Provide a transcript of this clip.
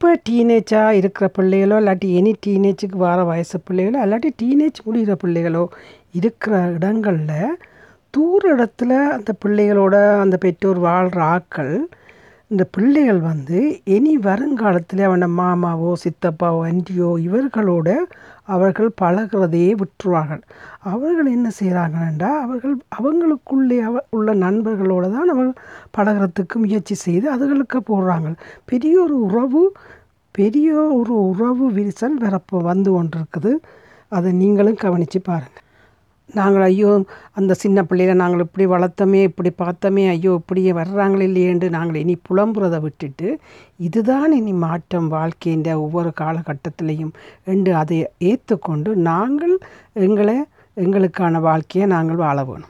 இப்போ டீனேஜாக இருக்கிற பிள்ளைகளோ இல்லாட்டி எனி டீனேஜுக்கு வர வயசு பிள்ளைகளோ இல்லாட்டி டீனேஜ் முடிகிற பிள்ளைகளோ இருக்கிற இடங்களில் தூர இடத்துல அந்த பிள்ளைகளோட அந்த பெற்றோர் வாழ்கிற ஆட்கள் இந்த பிள்ளைகள் வந்து இனி வருங்காலத்தில் அவன மாமாவோ சித்தப்பாவோ அண்டியோ இவர்களோட அவர்கள் பழகிறதையே விட்டுருவார்கள். அவர்கள் என்ன செய்கிறாங்கன்னா அவர்கள் அவங்களுக்குள்ளே அவ உள்ள நண்பர்களோடு தான் அவர்கள் பழகிறதுக்கு முயற்சி செய்து அதுகளுக்கு போடுறாங்க. பெரிய ஒரு உறவு பெரிய ஒரு உறவு விரிசல் வரப்போ வந்து கொண்டிருக்குது. அதை நீங்களும் கவனித்து பாருங்கள் நாங்கள் ஐயோ அந்த சின்ன பிள்ளையில நாங்கள் இப்படி வளர்த்தோமே இப்படி பார்த்தோமே ஐயோ இப்படியே வர்றாங்களே இல்லையேண்டு நாங்கள் இனி புலம்புறதை விட்டுட்டு இதுதான் இனி மாற்றம் வாழ்க்கையின் ஒவ்வொரு காலகட்டத்திலையும் என்று அதை ஏற்றுக்கொண்டு நாங்கள் எங்களை எங்களுக்கான வாழ்க்கையை நாங்கள் வாழ வேணும்.